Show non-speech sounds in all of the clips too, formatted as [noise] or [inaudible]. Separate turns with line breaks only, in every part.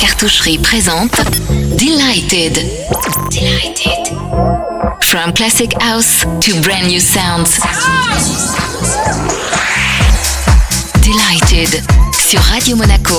cartoucherie présente Delighted. Delighted. From classic house to brand new sounds. Delighted sur Radio Monaco.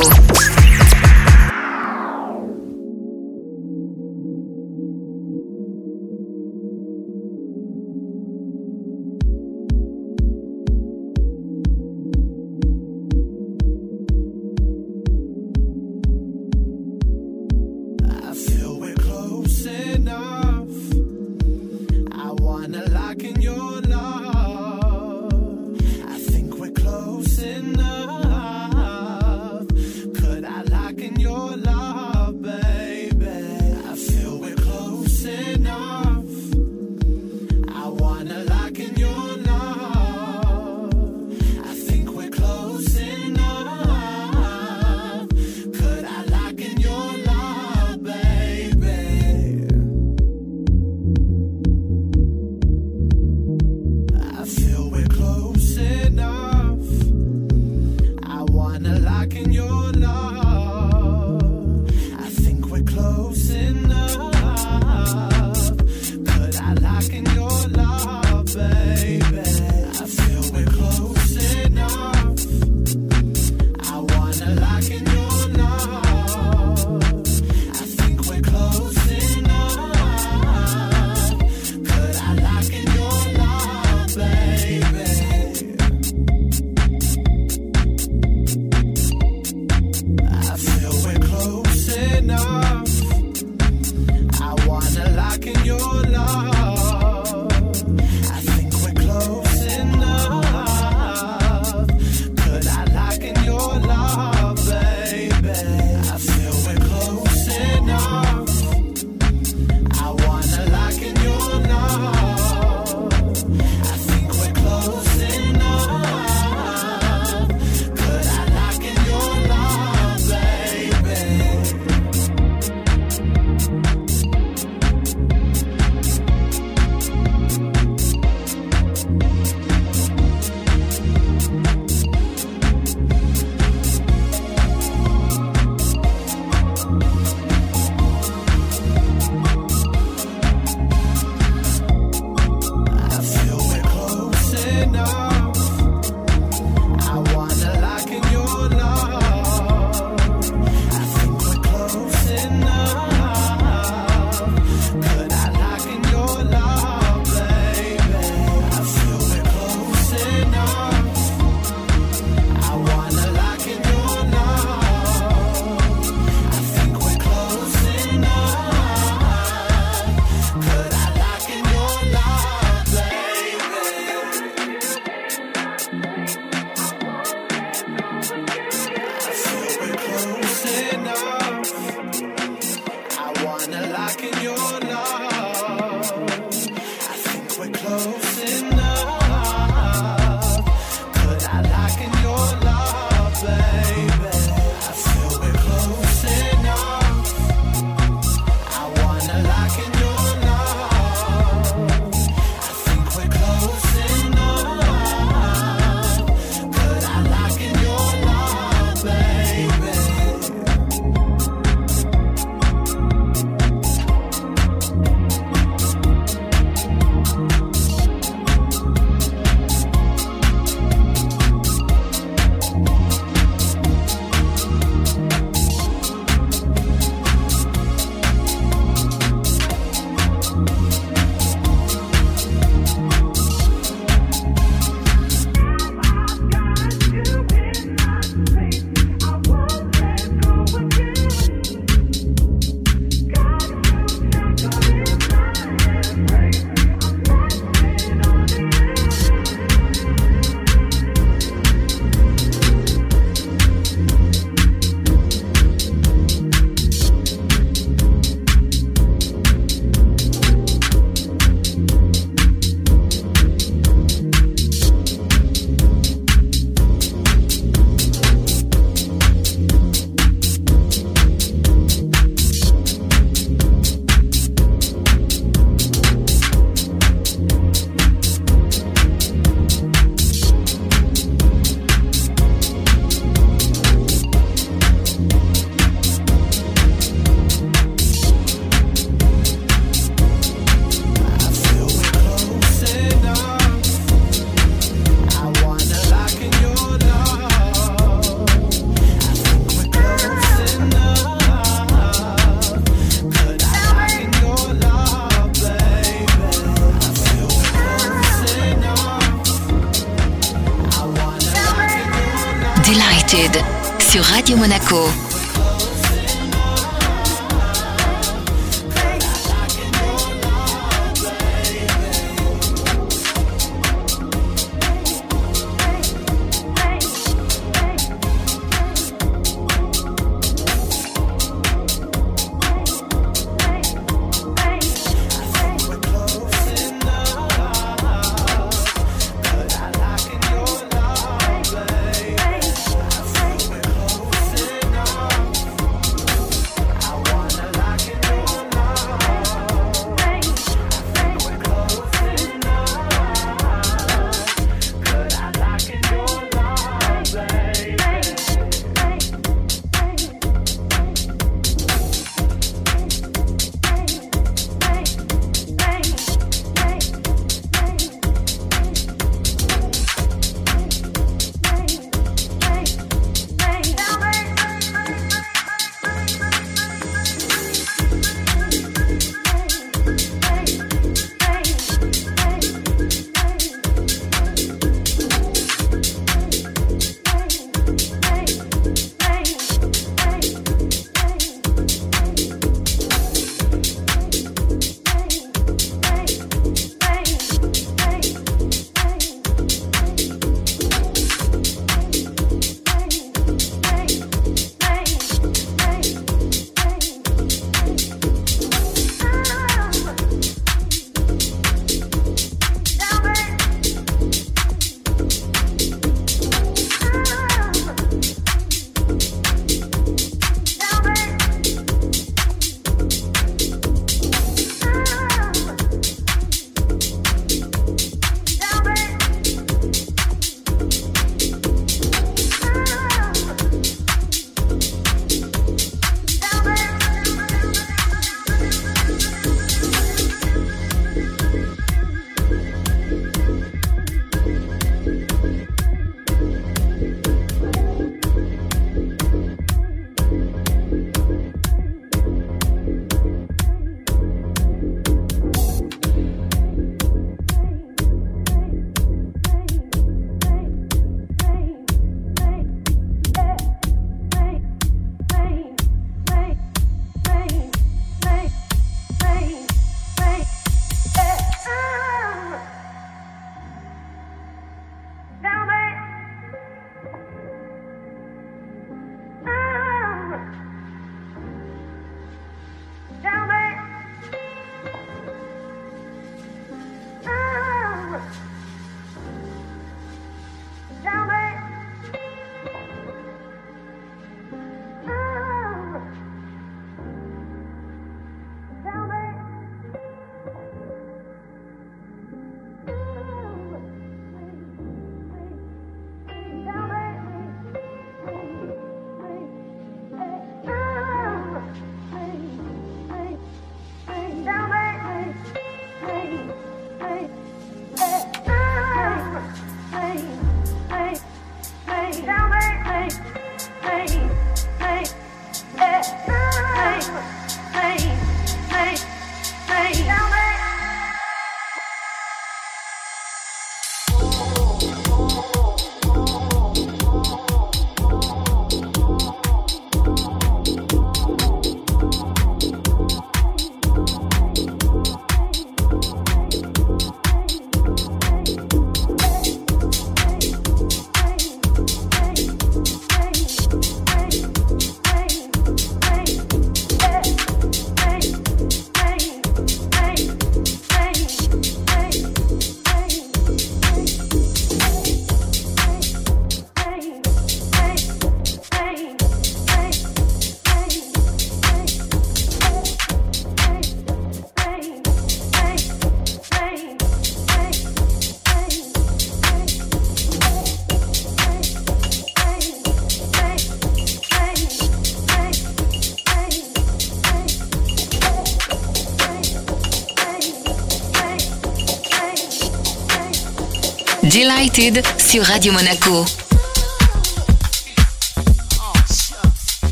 Sur Radio Monaco.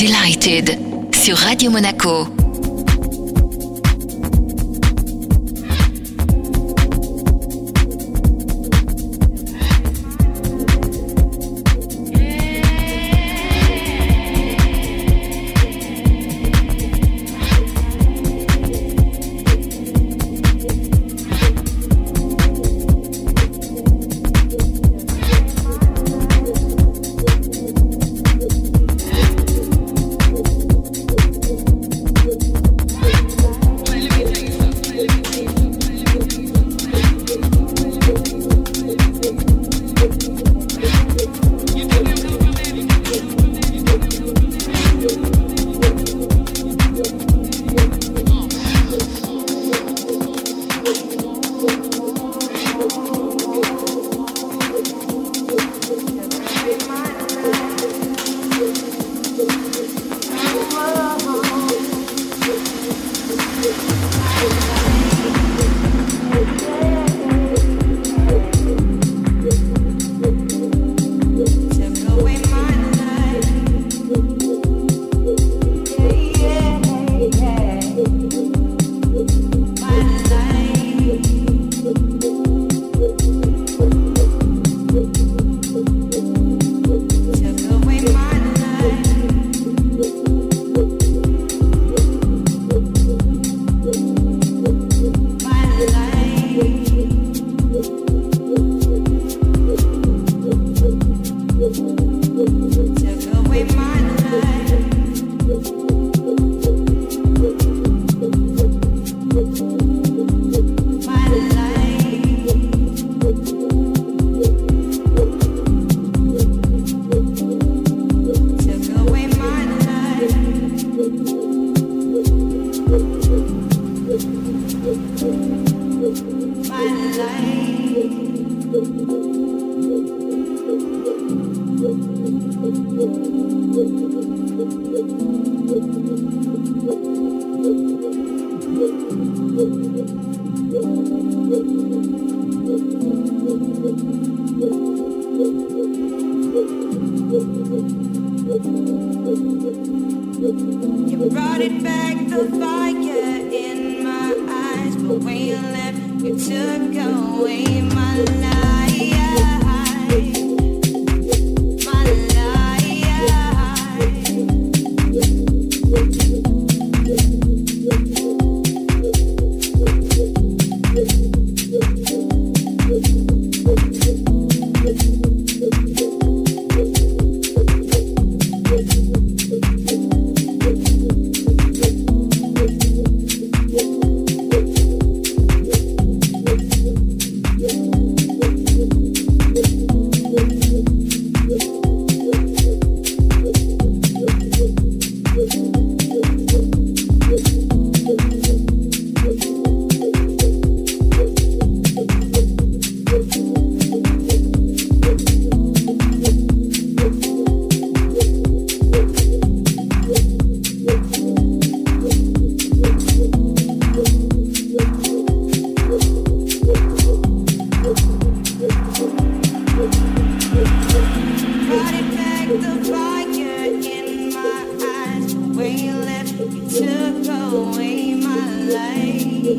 Delighted sur Radio Monaco.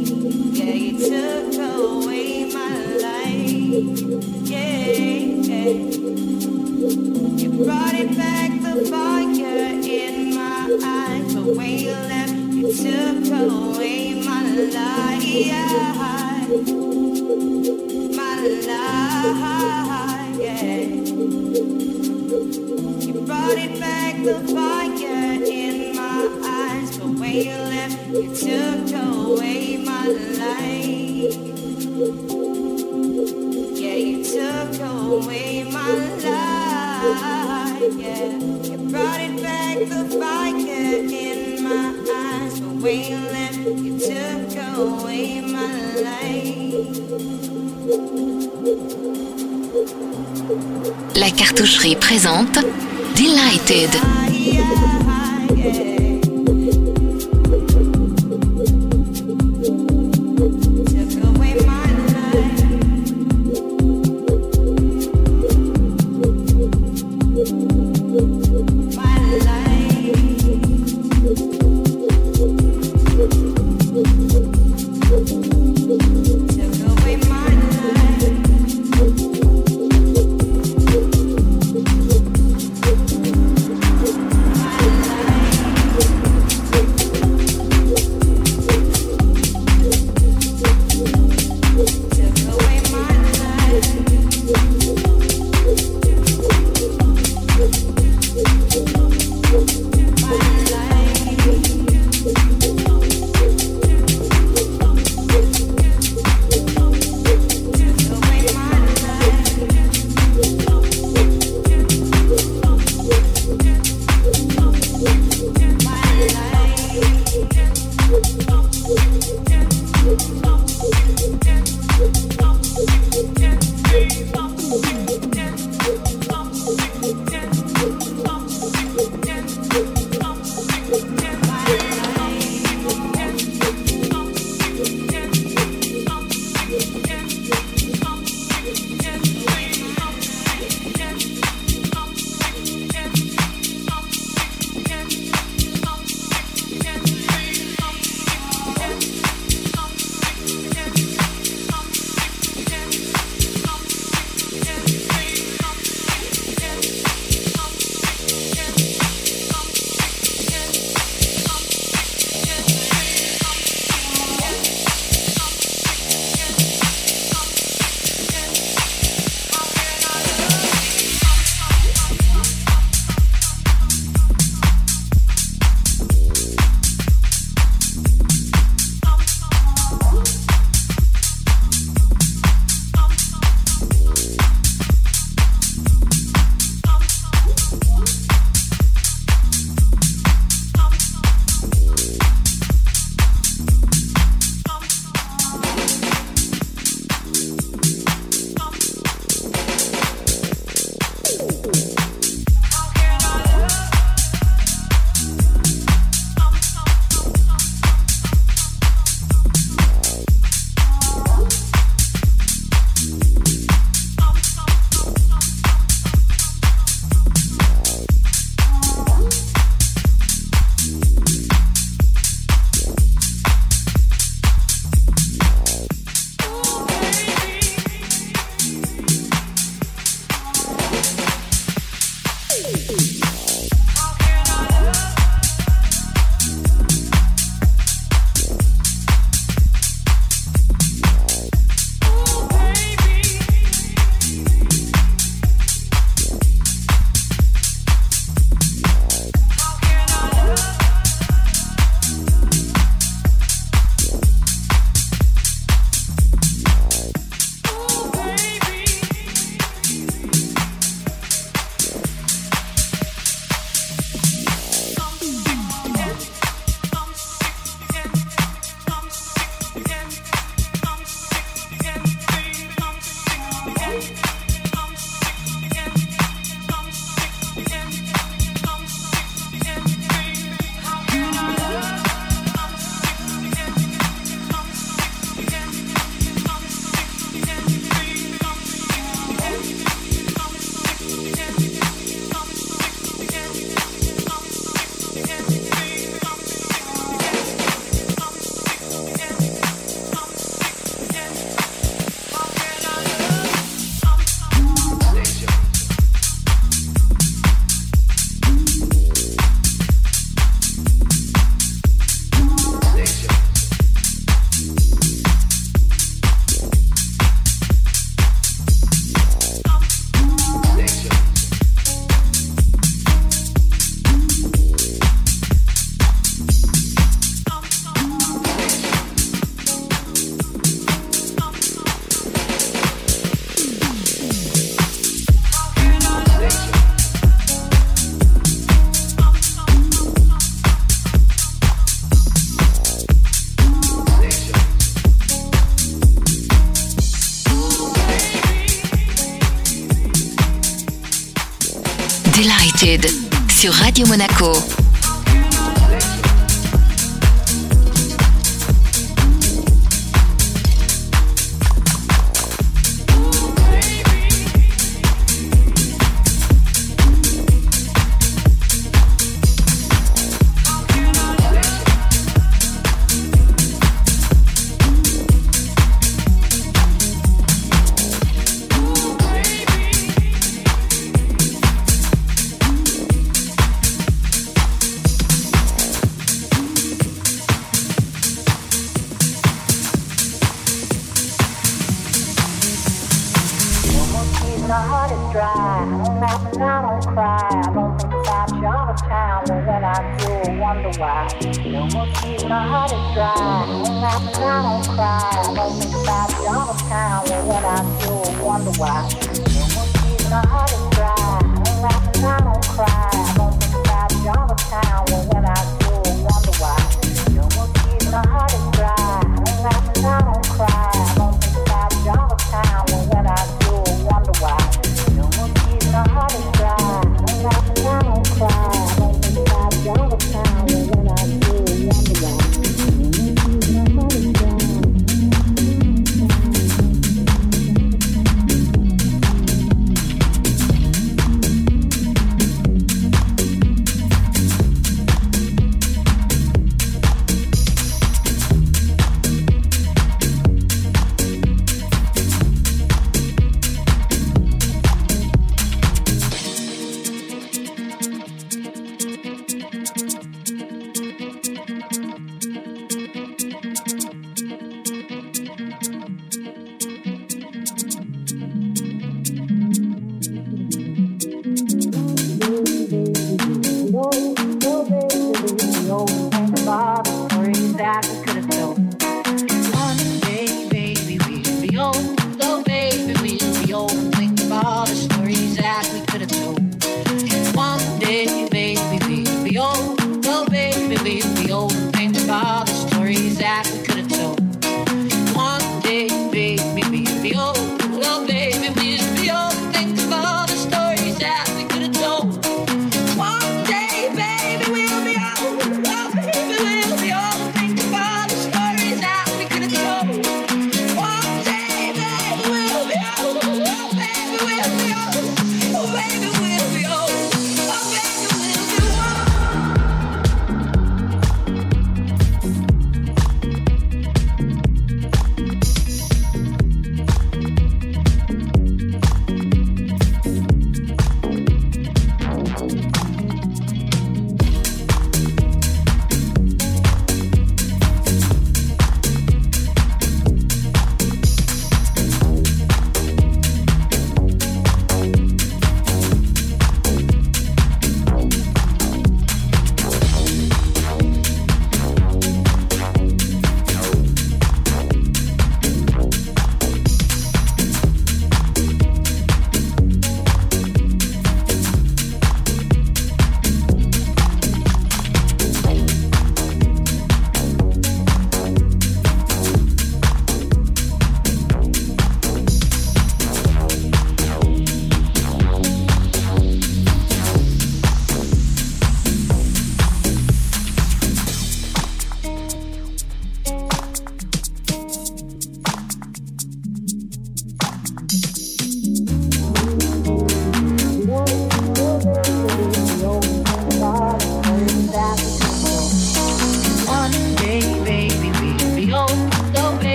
Yeah, you took. Cartoucherie
présente Delighted. Radio Monaco.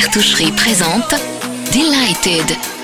Cartoucherie présente Delighted.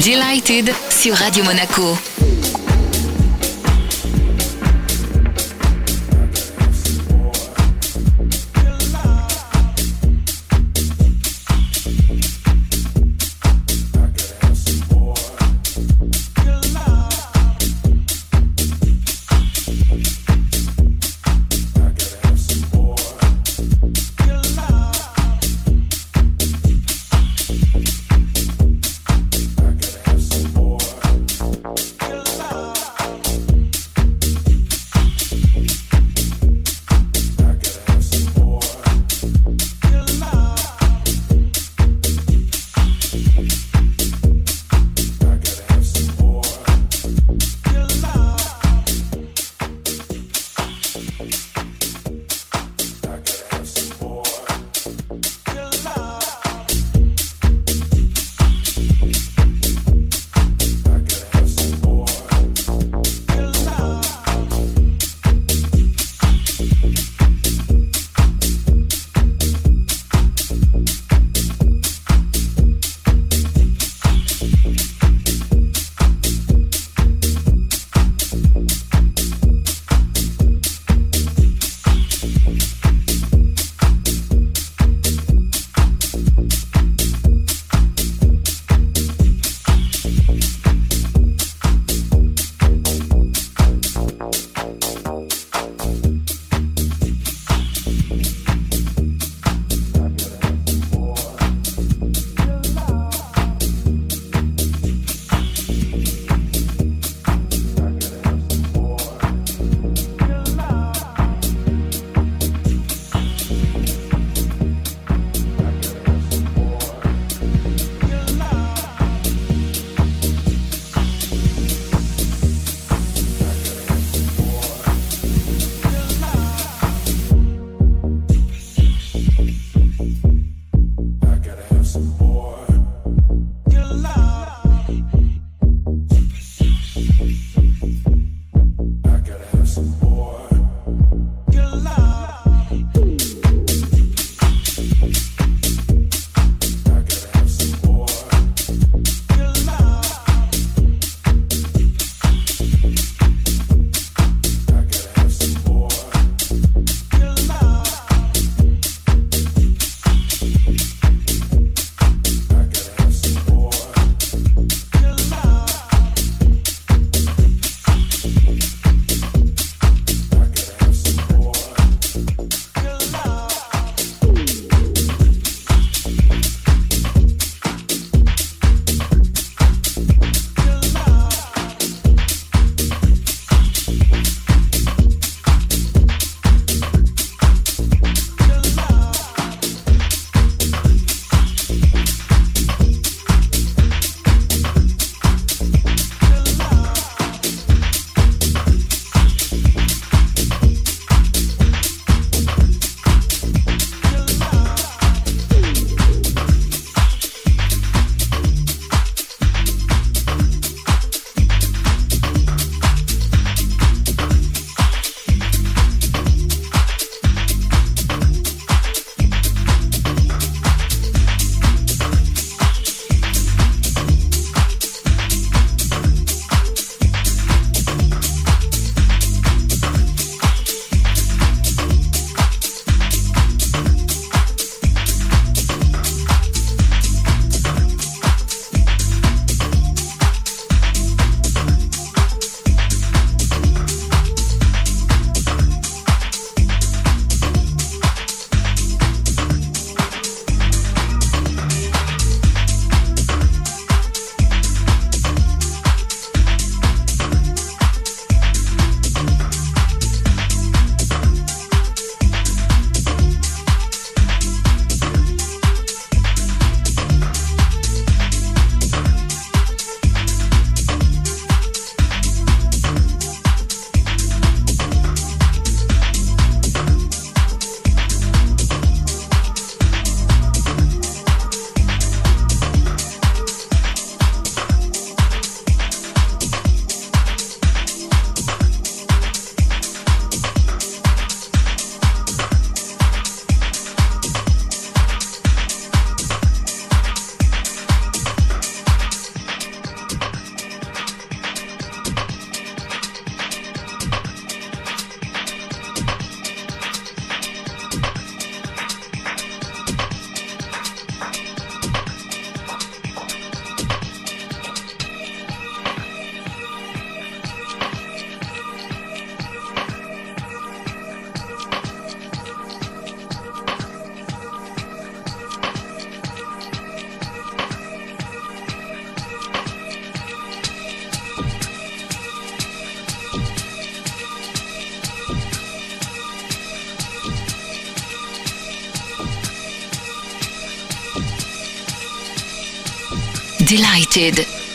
Delighted sur Radio Monaco.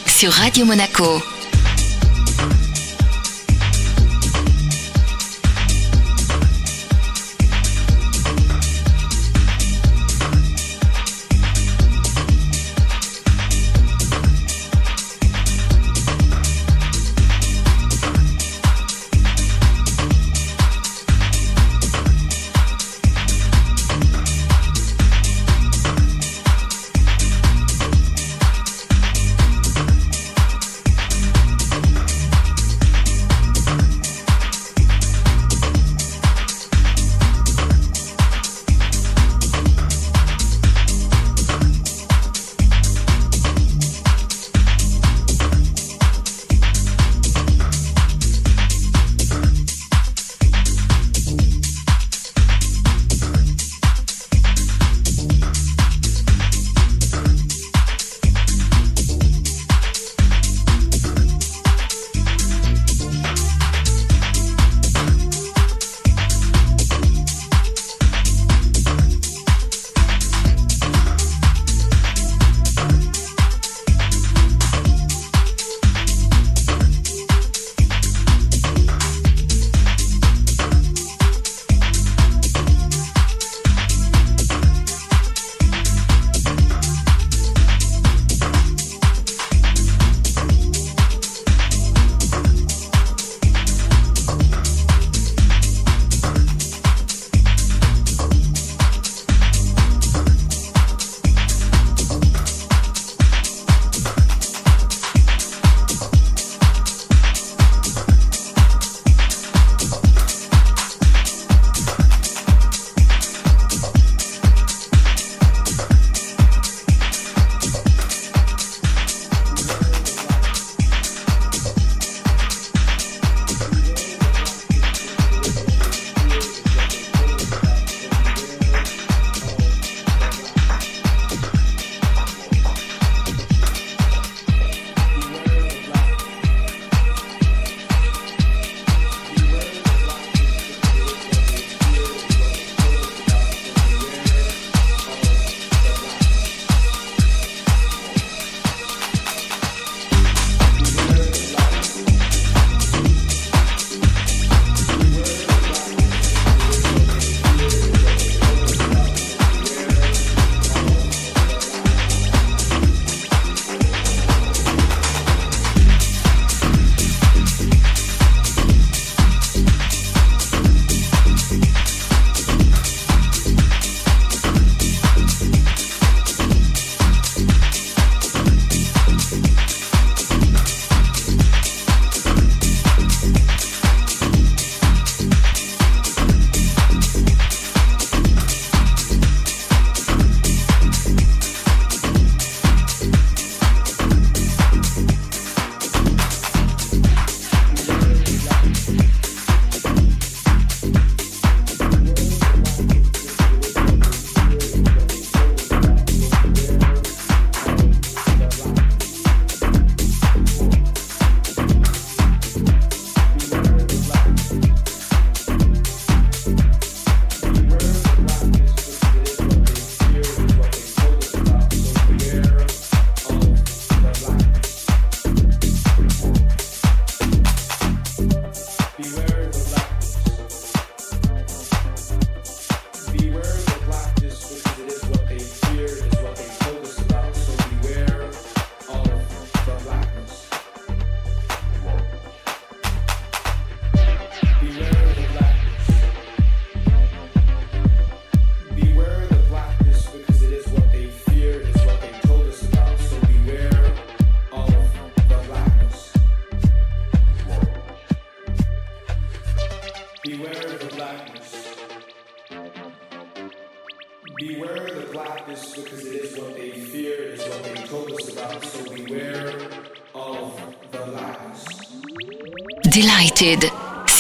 Sur Radio Monaco.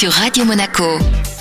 Radio Monaco.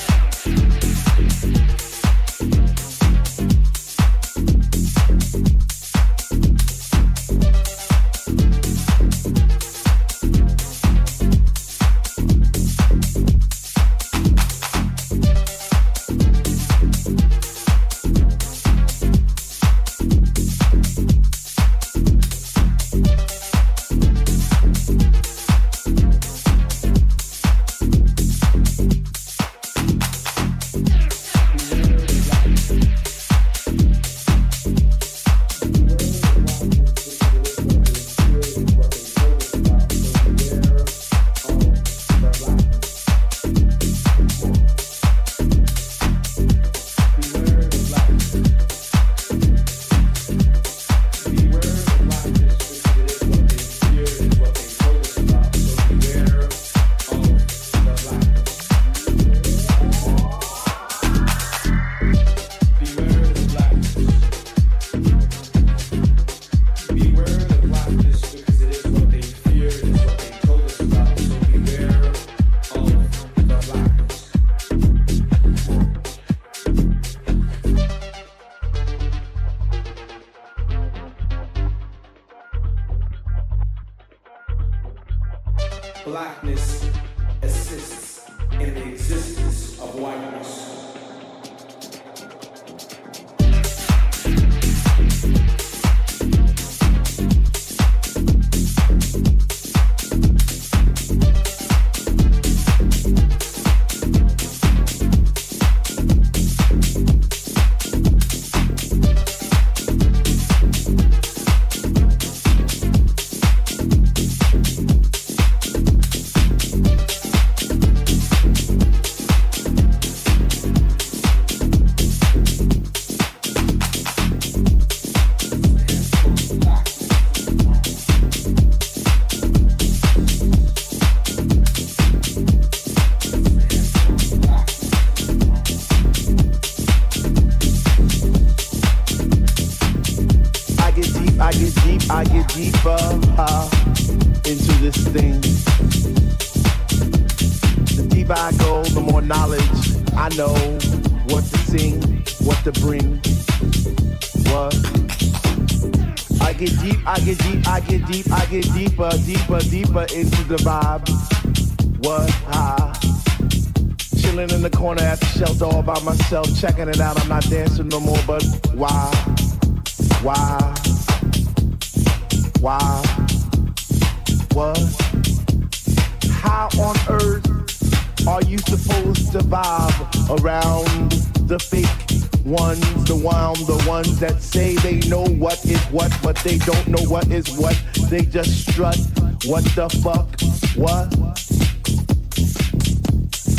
Checking it out. I'm not dancing no more, but why? Why? Why? What? How on earth are you supposed to vibe around the fake ones, the one, the ones that say they know what is what, but they don't know what is what. They just strut. What the fuck? What?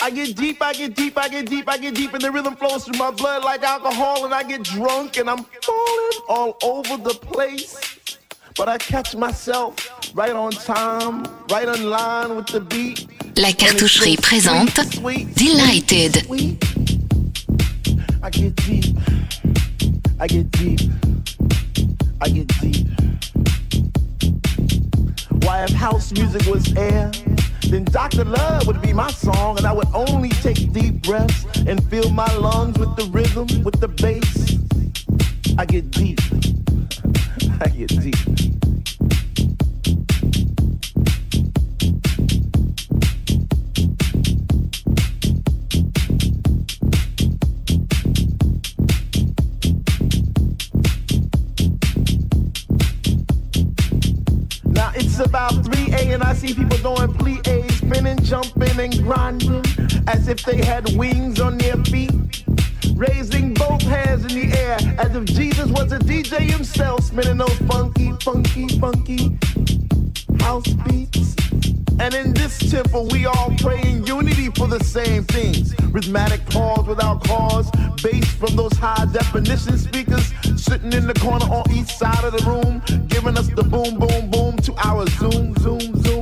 I get deep, I get deep, I get deep, I get deep, and the rhythm flows through my blood like alcohol, and I get drunk, and I'm falling all over the place. But I catch myself right on time, right on line with the beat.
La cartoucherie présente Delighted.
I get deep, I get deep, I get deep. Why if house music was air? Then Dr. Love would be my song, and I would only take deep breaths and fill my lungs with the rhythm, with the bass. I get deep. [laughs] I get deep. As if they had wings on their feet. Raising both hands in the air as if Jesus was a DJ himself, spinning those funky, funky, funky house beats. And in this temple, we all pray in unity for the same things. Rhythmic pause without cause, bass from those high definition speakers sitting in the corner on each side of the room, giving us the boom, boom, boom to our zoom, zoom, zoom.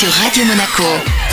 Sur Radio Monaco.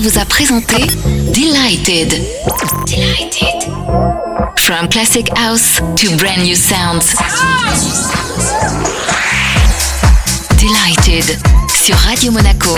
Vous a présenté Delighted. Delighted. From classic house to brand new sounds. Delighted sur Radio Monaco.